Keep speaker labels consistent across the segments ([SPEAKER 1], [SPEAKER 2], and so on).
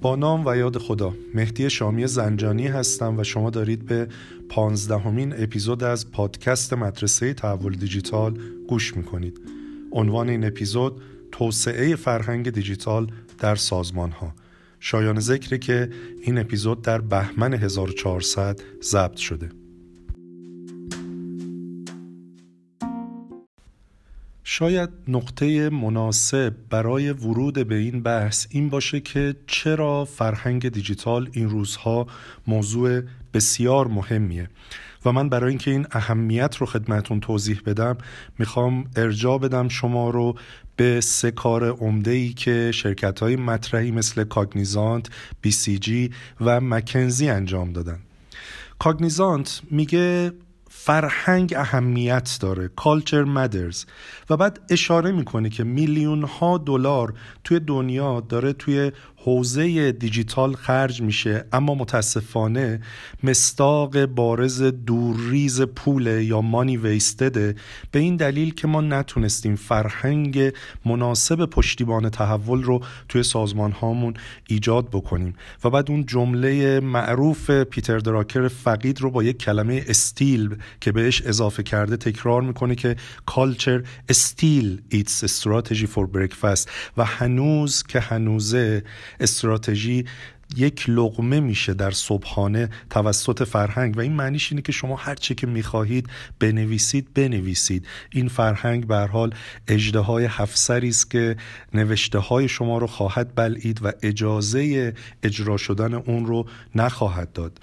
[SPEAKER 1] با نام و یاد خدا. مهدی شامی زنجانی هستم و شما دارید به پانزدهمین اپیزود از پادکست مدرسه تحول دیجیتال گوش می‌کنید. عنوان این اپیزود توسعه فرهنگ دیجیتال در سازمان ها شایان ذکره که این اپیزود در بهمن 1400 ضبط شده. شاید نقطه مناسب برای ورود به این بحث این باشه که چرا فرهنگ دیجیتال این روزها موضوع بسیار مهمیه. و من برای اینکه این اهمیت رو خدمتون توضیح بدم می‌خوام ارجاع بدم شما رو به سه کار عمده ای که شرکت های مطرحی مثل کاگنیزانت، بی سی جی و مکنزی انجام دادن. کاگنیزانت میگه فرهنگ اهمیت داره کالچر مدرز و بعد اشاره می‌کنه که میلیون ها دلار توی دنیا داره توی حوزه دیجیتال خرج میشه اما متاسفانه مستاق بارز دورریز پول یا مانی ویستده به این دلیل که ما نتونستیم فرهنگ مناسب پشتیبان تحول رو توی سازمان هامون ایجاد بکنیم. و بعد اون جمله معروف پیتر دراکر فقید رو با یک کلمه استیل که بهش اضافه کرده تکرار می‌کنه که کالچر استیل ایتس استراتژی فور بریکفاست و هنوز که هنوزه استراتژی یک لغمه میشه در صبحانه توسط فرهنگ و این معنیش اینه که شما هر چی که می‌خواهید بنویسید بنویسید. این فرهنگ به حال اجده های هفسری است که نوشته های شما رو خواهد بلعید و اجازه اجرا شدن اون رو نخواهد داد.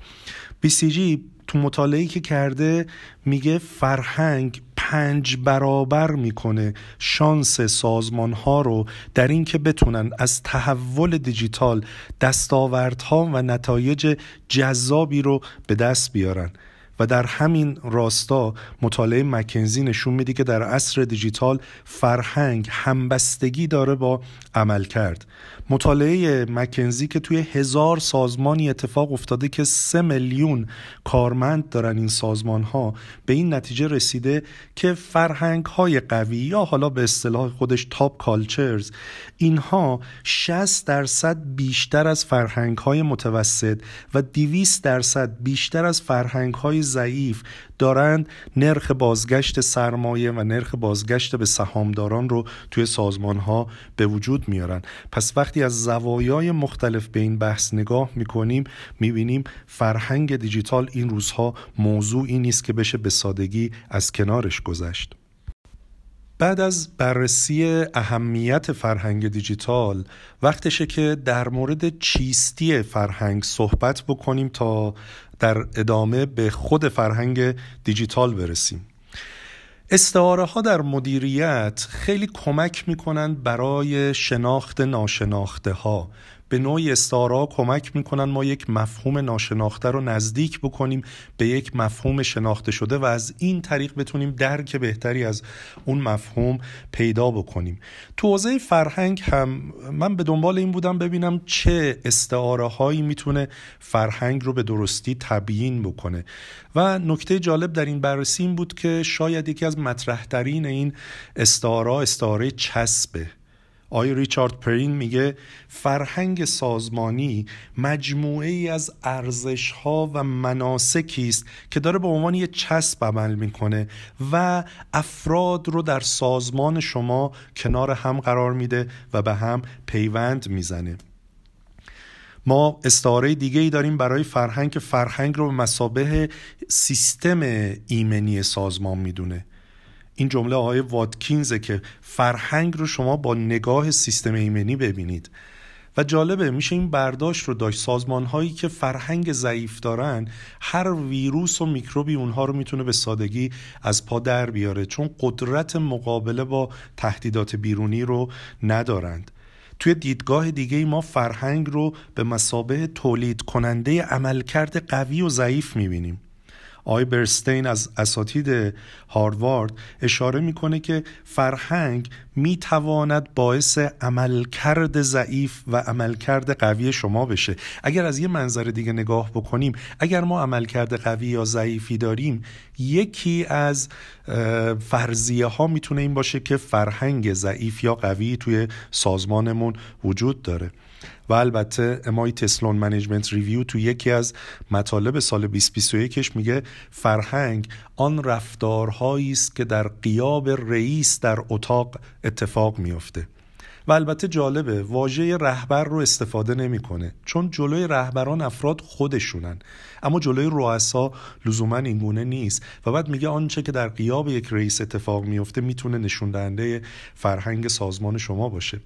[SPEAKER 1] BCG تو مطالعه که کرده میگه فرهنگ پنج برابر می‌کنه شانس سازمان ها رو در اینکه بتونن از تحول دیجیتال دستاوردها و نتایج جذابی رو به دست بیارن. و در همین راستا مطالعه مکنزی نشون میده که در عصر دیجیتال فرهنگ همبستگی داره با عمل کرد مطالعه مکنزی که توی هزار سازمانی اتفاق افتاده که سه میلیون کارمند دارن این سازمان ها به این نتیجه رسیده که فرهنگ های قوی یا حالا به اصطلاح خودش تاپ کالچرز اینها 60 درصد بیشتر از فرهنگ های متوسط و 200 درصد بیشتر از فرهنگ های ضعیف دارند نرخ بازگشت سرمایه و نرخ بازگشت به سهامداران رو توی سازمان ها به وجود میارن. پس وقتی از زوایای مختلف به این بحث نگاه می‌کنیم می‌بینیم فرهنگ دیجیتال این روزها موضوعی نیست که بشه به سادگی از کنارش گذشت. بعد از بررسی اهمیت فرهنگ دیجیتال وقتشه که در مورد چیستی فرهنگ صحبت بکنیم تا در ادامه به خود فرهنگ دیجیتال برسیم. استعاره ها در مدیریت خیلی کمک می‌کنن برای شناخت ناشناخته ها به نوعی استارا کمک می‌کنن ما یک مفهوم ناشناخته رو نزدیک بکنیم به یک مفهوم شناخته شده و از این طریق بتونیم درک بهتری از اون مفهوم پیدا بکنیم. تو حوزه فرهنگ هم من به دنبال این بودم ببینم چه استعاره هایی می‌تونه فرهنگ رو به درستی تبیین بکنه. و نکته جالب در این بررسی این بود که شاید یکی از مطرحترین این استعاره استعاره چسبه. آی ریچارد پرین میگه فرهنگ سازمانی مجموعه ای از ارزش ها و مناسکی است که داره به عنوان یه چسب عمل می‌کنه و افراد رو در سازمان شما کنار هم قرار میده و به هم پیوند می‌زنه. ما استعاره دیگه ای داریم برای فرهنگ فرهنگ رو به مسابه سیستم ایمنی سازمان می‌دونه. این جمله آقای واتکینزه که فرهنگ رو شما با نگاه سیستم ایمنی ببینید. و جالبه میشه این برداشت رو داشت. سازمان هایی که فرهنگ ضعیف دارن هر ویروس و میکروبی اونها رو می‌تونه به سادگی از پا در بیاره چون قدرت مقابله با تهدیدات بیرونی رو ندارند. توی دیدگاه دیگه ما فرهنگ رو به مسابه تولید کننده عملکرد قوی و ضعیف می‌بینیم. آقای برستین از اساتید هاروارد اشاره می‌کنه که فرهنگ می‌تواند باعث عملکرد ضعیف و عملکرد قوی شما بشه. اگر از یه منظر دیگه نگاه بکنیم اگر ما عملکرد قوی یا ضعیفی داریم یکی از فرضیه ها می‌تونه این باشه که فرهنگ ضعیف یا قوی توی سازمانمون وجود داره. و البته MIT Sloan Management Review تو یکی از مطالب سال 2021 میگه فرهنگ آن رفتارهایی است که در قیاب رئیس در اتاق اتفاق میافته. و البته جالبه واژه رهبر رو استفاده نمی‌کنه چون جلوی رهبران افراد خودشونن. اما جلوی رؤسا لزوما اینگونه نیست و بعد میگه آنچه که در قیاب یک رئیس اتفاق میفته می‌تونه نشون دهنده فرهنگ سازمان شما باشه.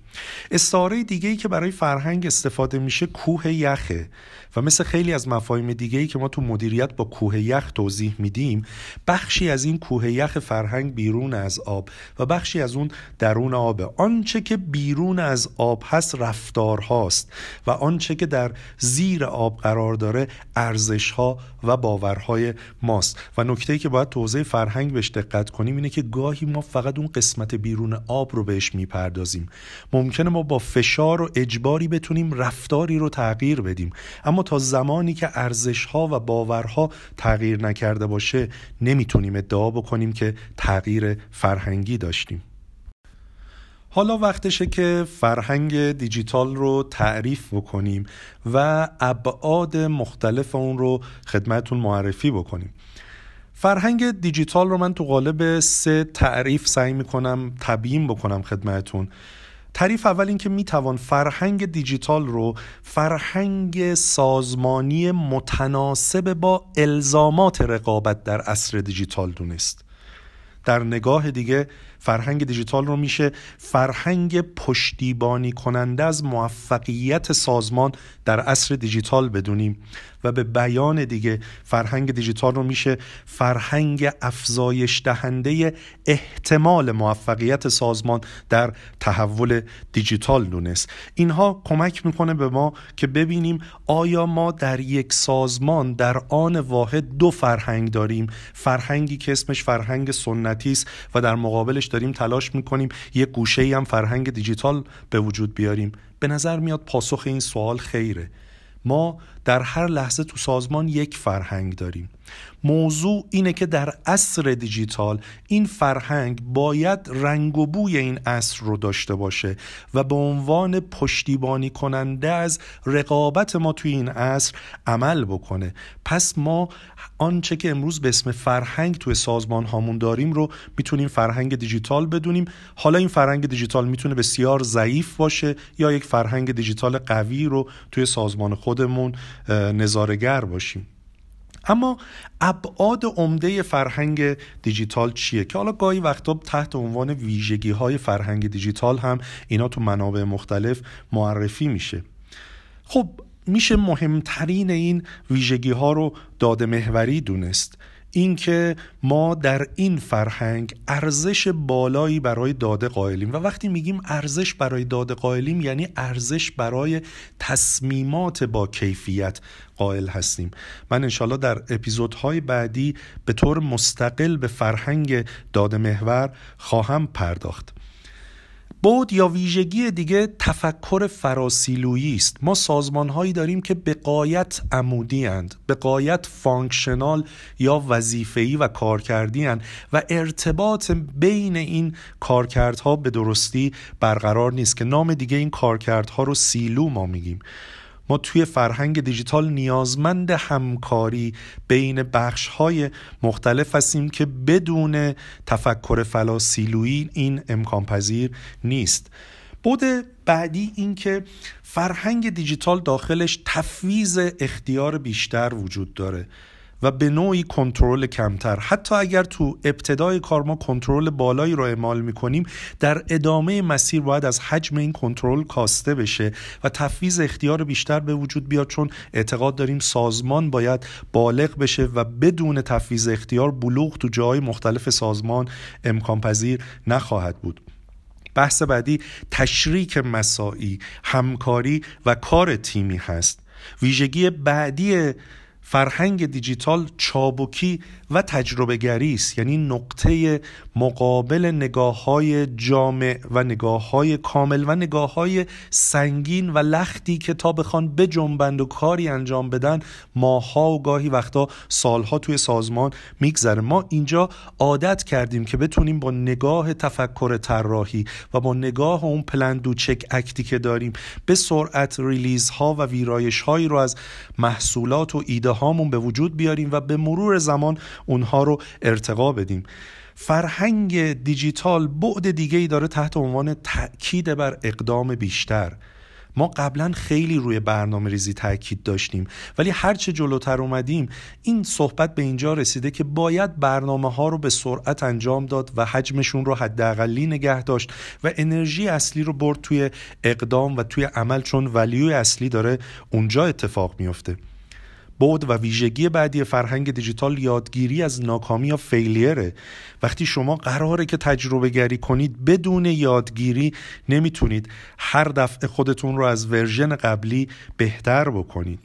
[SPEAKER 1] استعاره دیگه ای که برای فرهنگ استفاده میشه کوه یخه و مثل خیلی از مفاهیم دیگه ای که ما تو مدیریت با کوه یخ توضیح میدیم بخشی از این کوه یخ فرهنگ بیرون از آب و بخشی از اون درون آب آنچه که بیرون از آب هست رفتار هاست و آنچه که در زیر آب قرار داره ارزش ها و باورهای ماست. و نکته که باید توضیح فرهنگ بهش دقت کنیم اینه که گاهی ما فقط اون قسمت بیرون آب رو بهش می‌پردازیم. ممکنه ما با فشار و اجباری بتونیم رفتاری رو تغییر بدیم. اما تا زمانی که ارزش ها و باورها تغییر نکرده باشه نمی‌تونیم ادعا بکنیم که تغییر فرهنگی داشتیم. حالا وقتشه که فرهنگ دیجیتال رو تعریف بکنیم و ابعاد مختلف اون رو خدمتون معرفی بکنیم. فرهنگ دیجیتال رو من تو قالب سه تعریف سعی می‌کنم تبیین بکنم خدمتون تعریف اول این که می‌توان فرهنگ دیجیتال رو فرهنگ سازمانی متناسب با الزامات رقابت در عصر دیجیتال دونست. در نگاه دیگه فرهنگ دیجیتال رو میشه. فرهنگ پشتیبانی کننده از موفقیت سازمان در عصر دیجیتال بدونیم. و به بیان دیگه فرهنگ دیجیتال رو میشه فرهنگ افزایش دهنده احتمال موفقیت سازمان در تحول دیجیتال دونست. اینها کمک می‌کنه به ما که ببینیم آیا ما در یک سازمان در آن واحد دو فرهنگ داریم. فرهنگی که اسمش فرهنگ سنتی است و در مقابلش داریم تلاش می‌کنیم یک گوشه هم فرهنگ دیجیتال به وجود بیاریم. به نظر میاد پاسخ این سوال خیره. ما در هر لحظه تو سازمان یک فرهنگ داریم. موضوع اینه که در عصر دیجیتال این فرهنگ باید رنگ و بوی این عصر رو داشته باشه و به عنوان پشتیبانی کننده از رقابت ما توی این عصر عمل بکنه. پس ما آنچه که امروز به اسم فرهنگ توی سازمان هامون داریم رو می‌تونیم فرهنگ دیجیتال بدونیم. حالا این فرهنگ دیجیتال می‌تونه بسیار ضعیف باشه یا یک فرهنگ دیجیتال قوی رو توی سازمان خودمون نظارگر باشیم. اما ابعاد عمده فرهنگ دیجیتال چیه؟ که حالا گاهی وقتا تحت عنوان ویژگی های فرهنگ دیجیتال هم اینا تو منابع مختلف معرفی میشه. خب میشه مهمترین این ویژگی ها رو داده محوری دونست. اینکه ما در این فرهنگ ارزش بالایی برای داده قائلیم. و وقتی میگیم ارزش برای داده قائلیم یعنی ارزش برای تصمیمات با کیفیت قائل هستیم. من انشالله در اپیزودهای بعدی به طور مستقل به فرهنگ داده محور خواهم پرداخت. بعد یا ویژگی دیگه تفکر فرا silo یی است. ما سازمان هایی داریم که به غایت عمودی اند به غایت functional یا وظیفه‌ای و کارکردی اند و ارتباط بین این کارکردها به درستی برقرار نیست که نام دیگه این کارکردها رو سیلو ما میگیم. ما توی فرهنگ دیجیتال نیازمند همکاری بین بخش های مختلف هستیم که بدون تفکر فلاسیلویی این امکان پذیر نیست. بود بعدی این که فرهنگ دیجیتال داخلش تفویض اختیار بیشتر وجود داره. و به نوعی کنترل کمتر. حتی اگر تو ابتدای کار ما کنترل بالایی رو اعمال می‌کنیم در ادامه مسیر باید از حجم این کنترل کاسته بشه و تفویض اختیار بیشتر به وجود بیاد چون اعتقاد داریم سازمان باید بالغ بشه و بدون تفویض اختیار بلوغ تو جای مختلف سازمان امکان پذیر نخواهد بود. بحث بعدی تشریک مساعی همکاری و کار تیمی هست. ویژگی بعدی فرهنگ دیجیتال چابکی و تجربه گری است. یعنی نقطه مقابل نگاه های جامع و نگاه های کامل و نگاه های سنگین و لختی که تا بخوان بجنبند و کاری انجام بدن ماها و گاهی وقتا سالها توی سازمان میگذره. ما اینجا عادت کردیم که بتونیم با نگاه تفکر طراحی و با نگاه اون پلندو چک اکتی که داریم به سرعت ریلیز ها و ویرایش هایی رو از محصولات و ایده هامون به وجود بیاریم و به مرور زمان اونها رو ارتقا بدیم. فرهنگ دیجیتال بعد دیگه ای داره تحت عنوان تأکید بر اقدام بیشتر. ما قبلا خیلی روی برنامه ریزی تاکید داشتیم ولی هرچه جلوتر اومدیم این صحبت به اینجا رسیده که باید برنامه ها رو به سرعت انجام داد و حجمشون رو حداقلی نگه داشت و انرژی اصلی رو برد توی اقدام و توی عمل چون ولیو اصلی داره اونجا اتفاق میفته بود و ویژگی بعدی فرهنگ دیجیتال یادگیری از ناکامی یا فیلیره وقتی شما قراره که تجربه گری کنید بدون یادگیری نمی‌تونید هر دفعه خودتون رو از ورژن قبلی بهتر بکنید.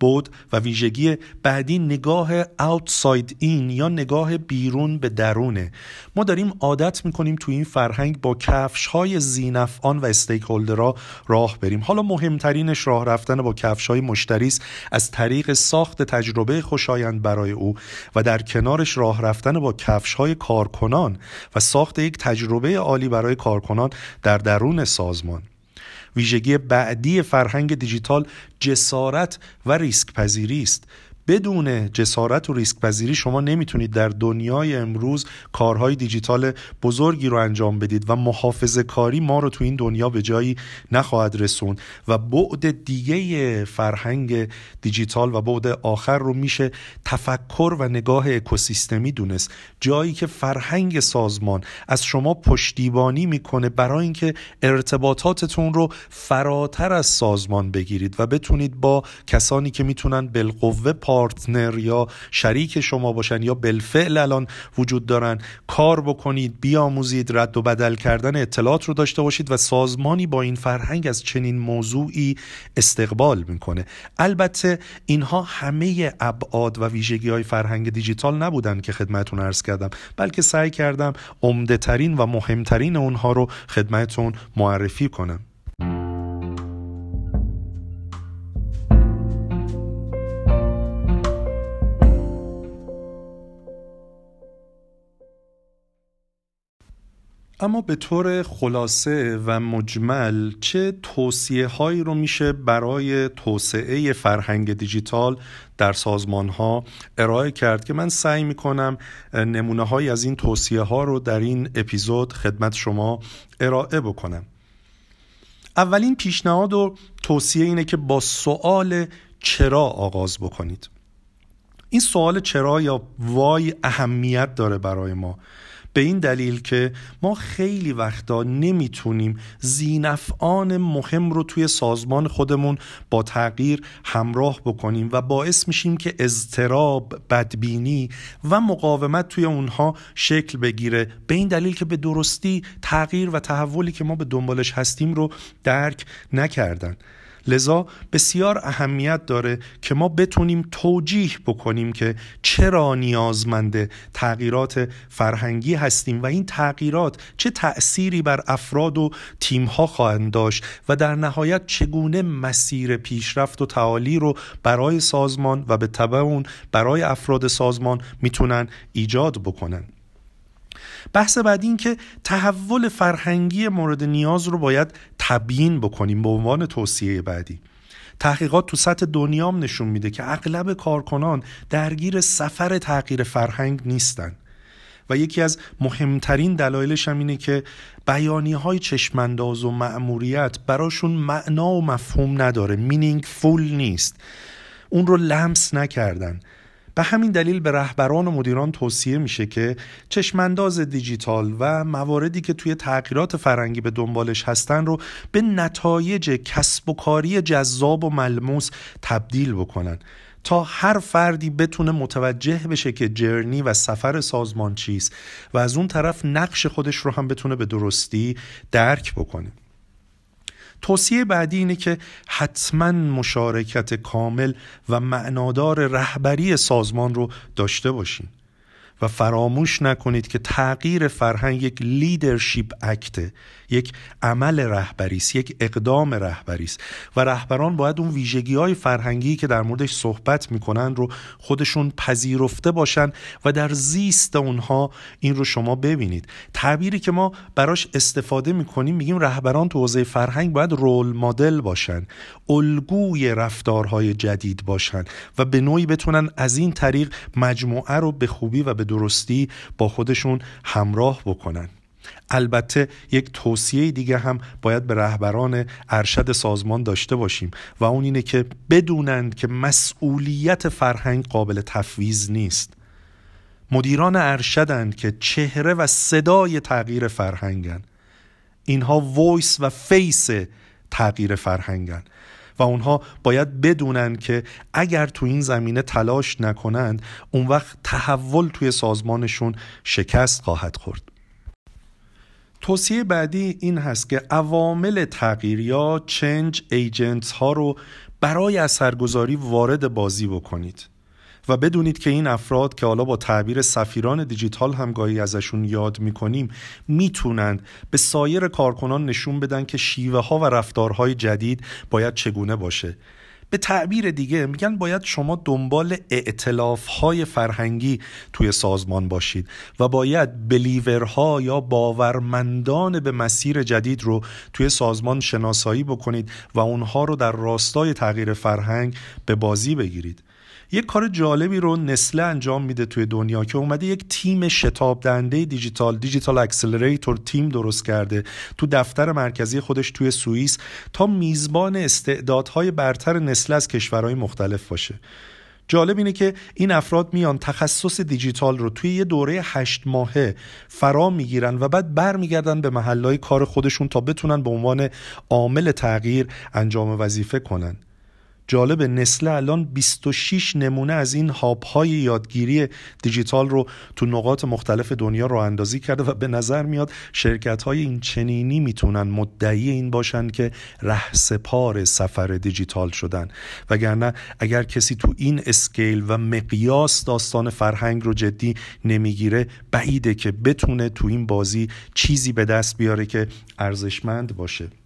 [SPEAKER 1] بود و ویژگی بعدی نگاه outside این یا نگاه بیرون به درونه. ما داریم عادت می‌کنیم تو این فرهنگ با کفش های زینفعان و استیک هولدرها راه بریم. حالا مهمترینش راه رفتن با کفش های مشتری از طریق ساخت تجربه خوشایند برای او و در کنارش راه رفتن با کفش های کارکنان و ساخت یک تجربه عالی برای کارکنان در درون سازمان. ویژگی بعدی فرهنگ دیجیتال جسارت و ریسک پذیری است. بدون جسارت و ریسک پذیری شما نمی‌تونید در دنیای امروز کارهای دیجیتال بزرگی رو انجام بدید و محافظه کاری ما رو تو این دنیا به جایی نخواهد رسوند و بعد دیگه فرهنگ دیجیتال و بعد آخر رو میشه تفکر و نگاه اکوسیستمی دونست. جایی که فرهنگ سازمان از شما پشتیبانی می‌کنه برای اینکه ارتباطاتتون رو فراتر از سازمان بگیرید و بتونید با کسانی که می‌تونن بالقوه پارتنر یا شریک شما باشن یا بالفعل الان وجود دارن کار بکنید بیاموزید رد و بدل کردن اطلاعات رو داشته باشید و سازمانی با این فرهنگ از چنین موضوعی استقبال می‌کنه. البته اینها همه ابعاد و ویژگی های فرهنگ دیجیتال نبودن که خدمتون ارز کردم بلکه سعی کردم عمده ترین و مهمترین اونها رو خدمتون معرفی کنم. اما به طور خلاصه و مجمل چه توصیه هایی رو میشه برای توسعه فرهنگ دیجیتال در سازمان ها ارائه کرد که من سعی می‌کنم نمونه های از این توصیه ها رو در این اپیزود خدمت شما ارائه بکنم. اولین پیشنهاد و توصیه اینه که با سوال چرا آغاز بکنید. این سوال چرا یا وای اهمیت داره برای ما؟ به این دلیل که ما خیلی وقتا نمی‌تونیم زینفعان مهم رو توی سازمان خودمون با تغییر همراه بکنیم و باعث میشیم که اضطراب، بدبینی و مقاومت توی اونها شکل بگیره. به این دلیل که به درستی تغییر و تحولی که ما به دنبالش هستیم رو درک نکردن. لذا بسیار اهمیت داره که ما بتونیم توجیح بکنیم که چرا نیازمند تغییرات فرهنگی هستیم و این تغییرات چه تأثیری بر افراد و تیمها خواهند داشت و در نهایت چگونه مسیر پیشرفت و تعالی رو برای سازمان و به طبع اون برای افراد سازمان می‌تونن ایجاد بکنن. بحث بعدی این که تحول فرهنگی مورد نیاز رو باید تبیین بکنیم به عنوان توصیه بعدی. تحقیقات تو سطح دنیام نشون میده که اغلب کارکنان درگیر سفر تغییر فرهنگ نیستن. و یکی از مهمترین دلایلش هم اینه که بیانی های چشمانداز و مأموریت براشون معنا و مفهوم نداره. مینینگ فول نیست. اون رو لمس نکردن. به همین دلیل به رهبران و مدیران توصیه میشه که چشمانداز دیجیتال و مواردی که توی تغییرات فرنگی به دنبالش هستن رو به نتایج کسب و کاری جذاب و ملموس تبدیل بکنن. تا هر فردی بتونه متوجه بشه که جرنی و سفر سازمان چیست و از اون طرف نقش خودش رو هم بتونه به درستی درک بکنه. توصیه بعدی اینه که حتما مشارکت کامل و معنادار رهبری سازمان رو داشته باشین و فراموش نکنید که تغییر فرهنگ یک لیدرشپ اکته یک عمل رهبری است یک اقدام رهبری است. و رهبران باید اون ویژگی های فرهنگی که در موردش صحبت می‌کنن رو خودشون پذیرفته باشن و در زیست اونها این رو شما ببینید. تعبیری که ما براش استفاده می‌کنیم میگیم رهبران تو حوزه فرهنگ باید رول مدل باشن الگوی رفتارهای جدید باشن و به نوعی بتونن از این طریق مجموعه رو به خوبی و به درستی با خودشون همراه بکنن. البته یک توصیه دیگه هم باید به رهبران ارشد سازمان داشته باشیم و اون اینه که بدونند که مسئولیت فرهنگ قابل تفویض نیست. مدیران ارشدند که چهره و صدای تغییر فرهنگن. اینها voice و face تغییر فرهنگن و اونها باید بدونن که اگر تو این زمینه تلاش نکنند اون وقت تحول توی سازمانشون شکست خواهد خورد. توصیه بعدی این هست که عوامل تغییر یا چنج ایجنتس ها رو برای اثرگذاری وارد بازی بکنید. و بدونید که این افراد که حالا با تعبیر سفیران دیجیتال هم گاهی ازشون یاد می‌کنیم می‌تونند به سایر کارکنان نشون بدن که شیوه ها و رفتارهای جدید باید چگونه باشه. به تعبیر دیگه میگن باید شما دنبال ائتلاف های فرهنگی توی سازمان باشید و باید believer ها یا باورمندان به مسیر جدید رو توی سازمان شناسایی بکنید و اونها رو در راستای تغییر فرهنگ به بازی بگیرید. یک کار جالبی رو Nestlé انجام میده توی دنیا که اومده یک تیم شتاب دهنده دیجیتال digital accelerator team درست کرده تو دفتر مرکزی خودش توی سوئیس تا میزبان استعدادهای برتر نسل از کشورهای مختلف باشه. جالب اینه که این افراد میان تخصص دیجیتال رو توی یه دوره هشت ماهه فرا می‌گیرن و بعد برمیگردن به محلهای کار خودشون تا بتونن به عنوان عامل تغییر انجام وظیفه کنن. جالب نسله الان 26 نمونه از این هاب های یادگیری دیجیتال رو تو نقاط مختلف دنیا رو اندازی کرده و به نظر میاد شرکت های این چنینی می‌تونن مدعی این باشن که رهسپار سفر دیجیتال شدن. وگرنه اگر کسی تو این اسکیل و مقیاس داستان فرهنگ رو جدی نمی‌گیره بعیده که بتونه تو این بازی چیزی به دست بیاره که ارزشمند باشه.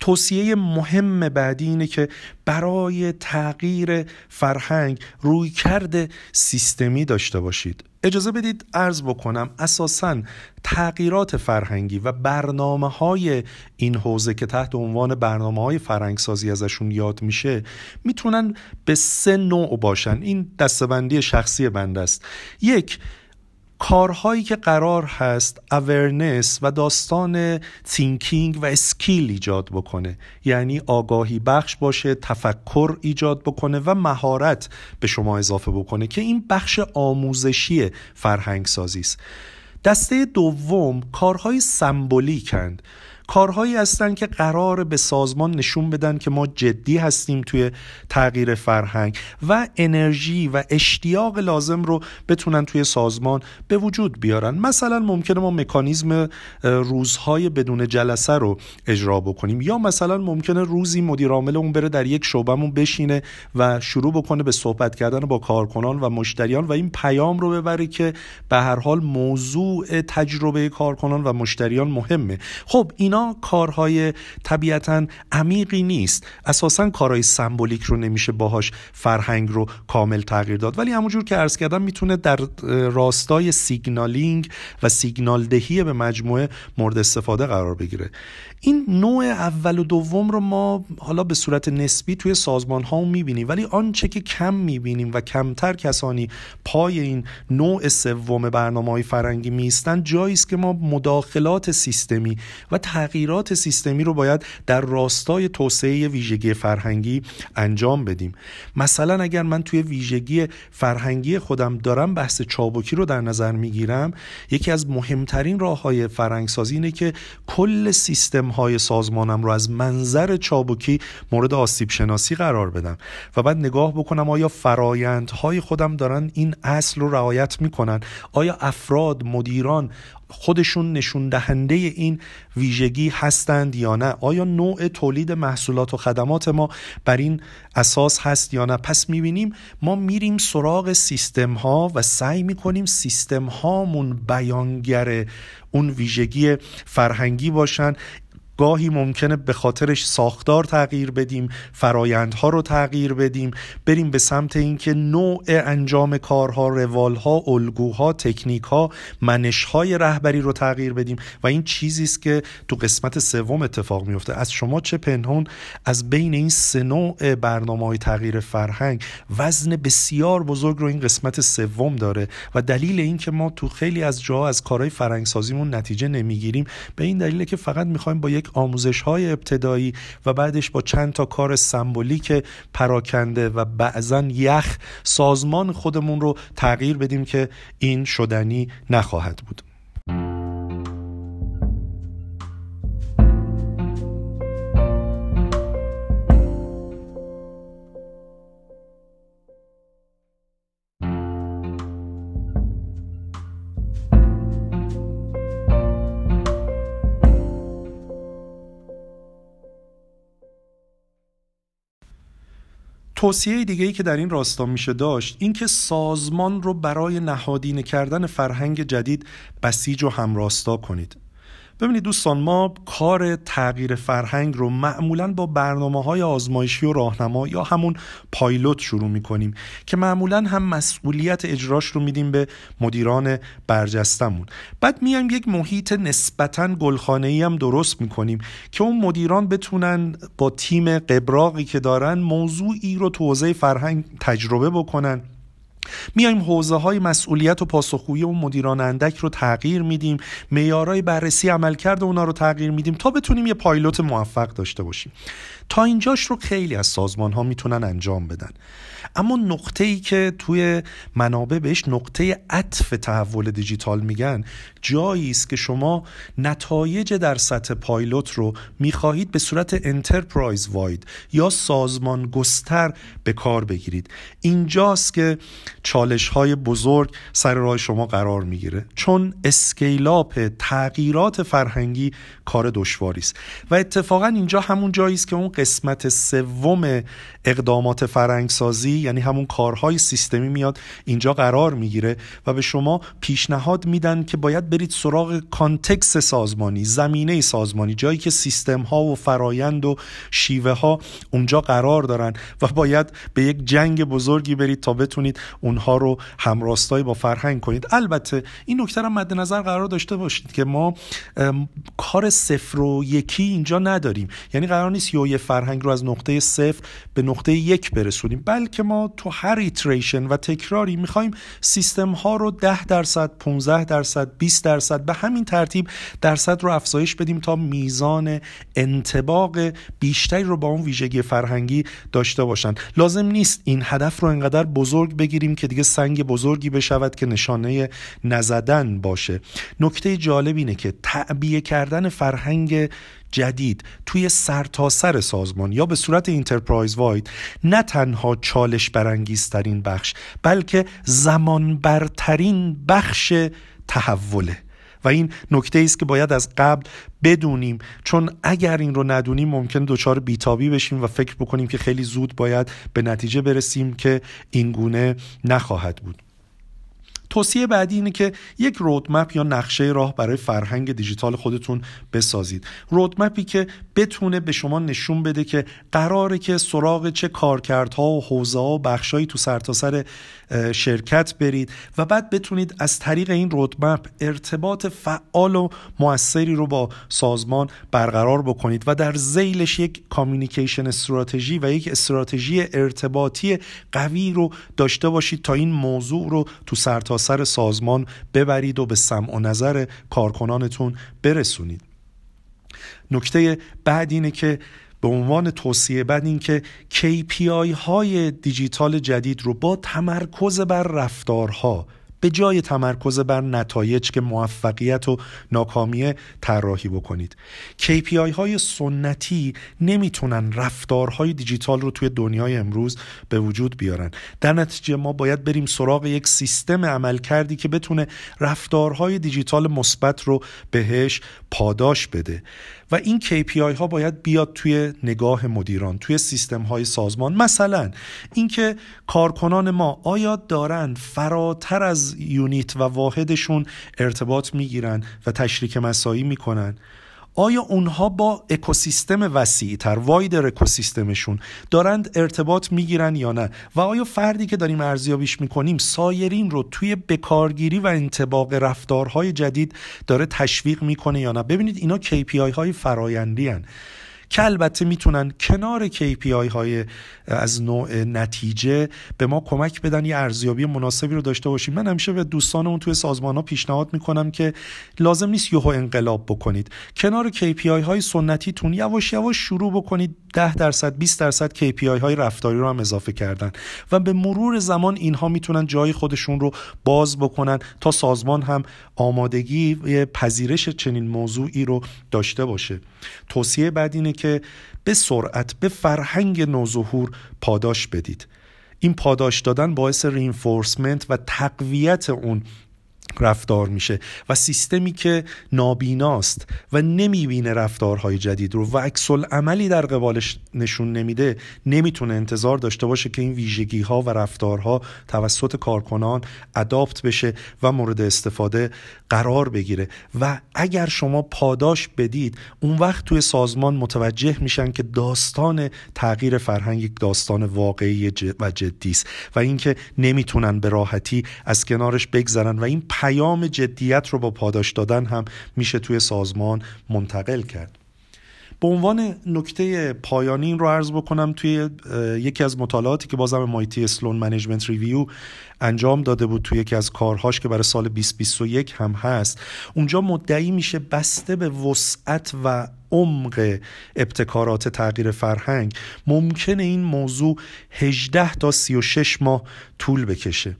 [SPEAKER 1] توصیه مهم بعدی اینه که برای تغییر فرهنگ روی کرده سیستمی داشته باشید. اجازه بدید عرض بکنم اساسا تغییرات فرهنگی و برنامه های این حوزه که تحت عنوان برنامه های فرهنگسازی ازشون یاد میشه می‌تونن به سه نوع باشن. این دسته‌بندی شخصی بنده است. یک کارهایی که قرار هست awareness و داستان thinking و skill ایجاد بکنه. یعنی آگاهی بخش باشه تفکر ایجاد بکنه و مهارت به شما اضافه بکنه که این بخش آموزشی فرهنگ سازی است. دسته دوم کارهای سمبولیکند کارهایی هستن که قرار به سازمان نشون بدن که ما جدی هستیم توی تغییر فرهنگ و انرژی و اشتیاق لازم رو بتونن توی سازمان به وجود بیارن. مثلا ممکنه ما مکانیزم روزهای بدون جلسه رو اجرا بکنیم. یا مثلا ممکنه روزی مدیر عامل اون بره در یک شعبهمون بشینه و شروع بکنه به صحبت کردن با کارکنان و مشتریان و این پیام رو ببره که به هر حال موضوع تجربه کارکنان و مشتریان مهمه. خب اینا کارهای طبیعتا عمیقی نیست. اساسا کارهای سمبولیک رو نمیشه باهاش فرهنگ رو کامل تغییر داد. ولی همونجور که عرض کردم می‌تونه در راستای سیگنالینگ و سیگنال دهی به مجموعه مورد استفاده قرار بگیره. این نوع اول و دوم رو ما حالا به صورت نسبی توی سازمان ها می‌بینیم. ولی آنچه که کم می‌بینیم و کمتر کسانی پای این نوع سوم برنامه های فرنگی میستن جایی است که ما مداخلات سیستمی و تغییرات سیستمی رو باید در راستای توسعه ویژگی فرهنگی انجام بدیم. مثلا اگر من توی ویژگی فرهنگی خودم دارم بحث چابکی رو در نظر می‌گیرم یکی از مهمترین راه های فرهنگسازی اینه که کل سیستم های سازمانم رو از منظر چابکی مورد آسیب شناسی قرار بدم و بعد نگاه بکنم آیا فرایندهای خودم دارن این اصل رو رعایت می‌کنن؟ آیا افراد مدیران خودشون نشون دهنده این ویژگی هستند یا نه؟ آیا نوع تولید محصولات و خدمات ما بر این اساس هست یا نه؟ پس می‌بینیم ما میریم سراغ سیستم ها و سعی می‌کنیم سیستم هامون بیانگر اون ویژگی فرهنگی باشن. گاهی ممکنه به خاطرش ساختار تغییر بدیم فرایندها رو تغییر بدیم. بریم به سمت اینکه نوع انجام کارها روالها الگوها تکنیکها منشهای رهبری رو تغییر بدیم. و این چیزی است که تو قسمت سوم اتفاق میفته از شما چه پنهون از بین این سه نوع برنامه های تغییر فرهنگ وزن بسیار بزرگ رو این قسمت سوم داره. و دلیل اینکه ما تو خیلی از جاها از کارهای فرهنگسازیمون نتیجه نمی‌گیریم به این دلیله که فقط می‌خوایم با یک آموزش های ابتدایی و بعدش با چند تا کار سمبولیک پراکنده و بعضا یخ سازمان خودمون رو تغییر بدیم که این شدنی نخواهد بود. توصیه دیگه ای که در این راستا میشه داشت اینکه سازمان رو برای نهادینه کردن فرهنگ جدید بسیج و همراستا کنید. ببینید دوستان ما کار تغییر فرهنگ رو معمولا با برنامه های آزمایشی و راهنما یا همون پایلوت شروع می‌کنیم که معمولا هم مسئولیت اجراش رو میدیم به مدیران برجستمون بعد میایم یک محیط نسبتا گلخانه هم درست می‌کنیم که اون مدیران بتونن با تیم قبراقی که دارن موضوعی رو تو حوزه فرهنگ تجربه بکنن. میایم حوزه های مسئولیت و پاسخگویی اون مدیران اندک رو تغییر میدیم. معیارهای بررسی عملکرد اونا رو تغییر میدیم تا بتونیم یه پایلوت موفق داشته باشیم. تا اینجاش رو خیلی از سازمان ها می‌تونن انجام بدن. اما نقطه ای که توی منابع بهش نقطه عطف تحول دیجیتال میگن جایی است که شما نتایج در سطح پایلوت رو می‌خواهید به صورت enterprise wide یا سازمان گستر به کار بگیرید. اینجاست که چالش های بزرگ سر راه شما قرار می‌گیره. چون scale up تغییرات فرهنگی کار دشواری است. و اتفاقا اینجا همون جایی است که اون قسمت سوم اقدامات فرهنگسازی یعنی همون کارهای سیستمی میاد اینجا قرار می‌گیره و به شما پیشنهاد میدن که باید برید سراغ کانتکس سازمانی زمینه سازمانی جایی که سیستم ها و فرایند و شیوه ها اونجا قرار دارن و باید به یک جنگ بزرگی برید تا بتونید اونها رو همراستایی با فرهنگ کنید. البته این نکته رو مد نظر قرار داشته باشید که ما کار صفر و یکی اینجا نداریم. یعنی قرار نیست یه فرهنگ رو از نقطه صفر به نقطه یک برسونیم بلکه ما تو هر ایتریشن و تکراری می‌خوایم سیستم ها رو 10 درصد 15 درصد 20 درصد به همین ترتیب درصد رو افزایش بدیم تا میزان انتباق بیشتری رو با اون ویژگی فرهنگی داشته باشن. لازم نیست این هدف رو انقدر بزرگ بگیریم که دیگه سنگ بزرگی بشود که نشانه نزدن باشه. نکته جالب اینه که تعبیه کردن فرهنگ جدید توی سرتاسر سر سازمان یا به صورت انترپرایز واید نه تنها چالش برانگیزترین بخش بلکه زمان برترین بخش تحوله. و این نکته است که باید از قبل بدونیم چون اگر این رو ندونیم ممکن دچار بیتابی بشیم و فکر بکنیم که خیلی زود باید به نتیجه برسیم که این گونه نخواهد بود. توصیه بعدی اینه که یک رودمپ یا نقشه راه برای فرهنگ دیجیتال خودتون بسازید. رودمپی که بتونه به شما نشون بده که قراره که سراغ چه کارکردها و حوزه ها و بخشایی تو سرتاسر سر شرکت برید و بعد بتونید از طریق این رودمپ ارتباط فعال و موثری رو با سازمان برقرار بکنید و در زیلش یک کامیونیکیشن استراتژی و یک استراتژی ارتباطی قوی رو داشته باشید تا این موضوع رو تو سرتاسر سر سازمان ببرید و به سمع و نظر کارکنانتون برسونید. نکته بعد اینه که به عنوان توصیه بعد این که KPI های دیجیتال جدید رو با تمرکز بر رفتارها به جای تمرکز بر نتایج که موفقیت و ناکامی طراحی بکنید. KPI های سنتی نمی‌تونن رفتارهای دیجیتال رو توی دنیای امروز به وجود بیارن. در نتیجه ما باید بریم سراغ یک سیستم عمل کردی که بتونه رفتارهای دیجیتال مثبت رو بهش پاداش بده. و این KPI ها باید بیاد توی نگاه مدیران توی سیستم های سازمان. مثلا اینکه کارکنان ما آیا دارن فراتر از یونیت و واحدشون ارتباط می‌گیرن و تشریک مسایی می‌کنن؟ آیا اونها با اکوسیستم وسیع تر وایدر اکوسیستمشون دارند ارتباط می‌گیرن یا نه و آیا فردی که داریم ارزیابیش می‌کنیم سایرین رو توی بکارگیری و انتباق رفتارهای جدید داره تشویق می‌کنه یا نه ببینید اینا KPI های فرایندی هن. که البته می‌تونن کنار KPI های از نوع نتیجه به ما کمک بدن یه ارزیابی مناسبی رو داشته باشیم. من همیشه به دوستانمون توی سازمان ها پیشنهاد می‌کنم که لازم نیست یهو انقلاب بکنید. کنار KPI های سنتیتون یواش یواش شروع بکنید. 10 درصد 20 درصد KPI های رفتاری رو هم اضافه کردن. و به مرور زمان اینها می‌تونن جای خودشون رو باز بکنن تا سازمان هم آمادگی پذیرش چنین موضوعی رو داشته باشه. توصیه بعد اینه که به سرعت به فرهنگ نوظهور پاداش بدید. این پاداش دادن باعث رینفورسمنت و تقویت اون رفتار میشه و سیستمی که نابیناست و نمی‌بینه رفتارهای جدید رو و عکس عملی در قبالش نشون نمیده نمی‌تونه انتظار داشته باشه که این ویژگی ها و رفتارها توسط کارکنان اداپت بشه و مورد استفاده قرار بگیره. و اگر شما پاداش بدید اون وقت توی سازمان متوجه میشن که داستان تغییر فرهنگ یک داستان واقعی و جدی است و اینکه نمی‌تونن به راحتی از کنارش بگذرن و این پیام جدیت رو با پاداش دادن هم میشه توی سازمان منتقل کرد. به عنوان نکته پایانی این رو عرض بکنم توی یکی از مطالعاتی که بازم MIT Sloan Management Review انجام داده بود توی یکی از کارهاش که برای سال 2021 هم هست اونجا مدعی میشه بسته به وسعت و عمق ابتکارات تغییر فرهنگ ممکنه این موضوع 18 تا 36 ماه طول بکشه.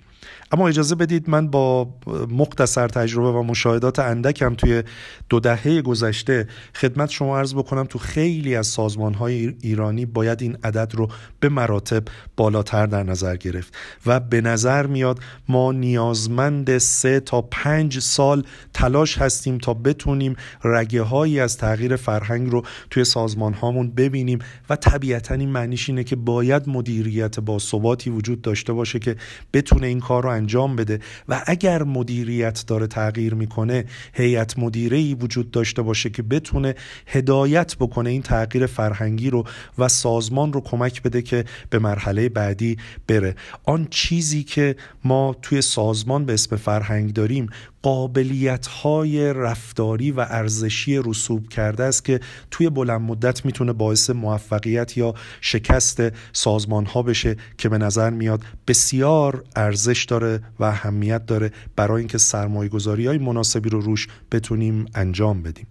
[SPEAKER 1] اما اجازه بدید من با مختصر تجربه و مشاهدات اندکم توی دو دهه گذشته خدمت شما عرض بکنم تو خیلی از سازمان های ایرانی باید این عدد رو به مراتب بالاتر در نظر گرفت و به نظر میاد ما نیازمند سه تا پنج سال تلاش هستیم تا بتونیم رگه هایی از تغییر فرهنگ رو توی سازمان هامون ببینیم و طبیعتا این معنیش اینه که باید مدیریت با ثباتی وجود داشته باشه که بتونه این کار رو انجام بده و اگر مدیریت داره تغییر می‌کنه هیئت مدیره ای وجود داشته باشه که بتونه هدایت بکنه این تغییر فرهنگی رو و سازمان رو کمک بده که به مرحله بعدی بره. آن چیزی که ما توی سازمان به اسم فرهنگ داریم قابلیت های رفتاری و ارزشی رسوب کرده است که توی بلند مدت می‌تونه باعث موفقیت یا شکست سازمان ها بشه که به نظر میاد بسیار ارزش داره و اهمیت داره برای اینکه سرمایه گذاری های مناسبی رو روش بتونیم انجام بدیم.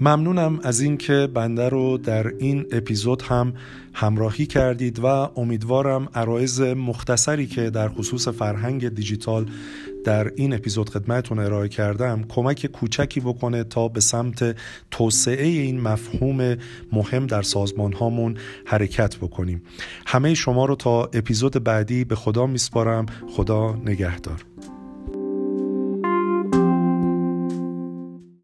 [SPEAKER 1] ممنونم از اینکه بنده رو در این اپیزود هم همراهی کردید و امیدوارم عرایز مختصری که در خصوص فرهنگ دیجیتال در این اپیزود خدمتتون ارائه کردم کمک کوچکی بکنه تا به سمت توسعه این مفهوم مهم در سازمان هامون حرکت بکنیم. همه شما رو تا اپیزود بعدی به خدا میسپارم. خدا نگهدار.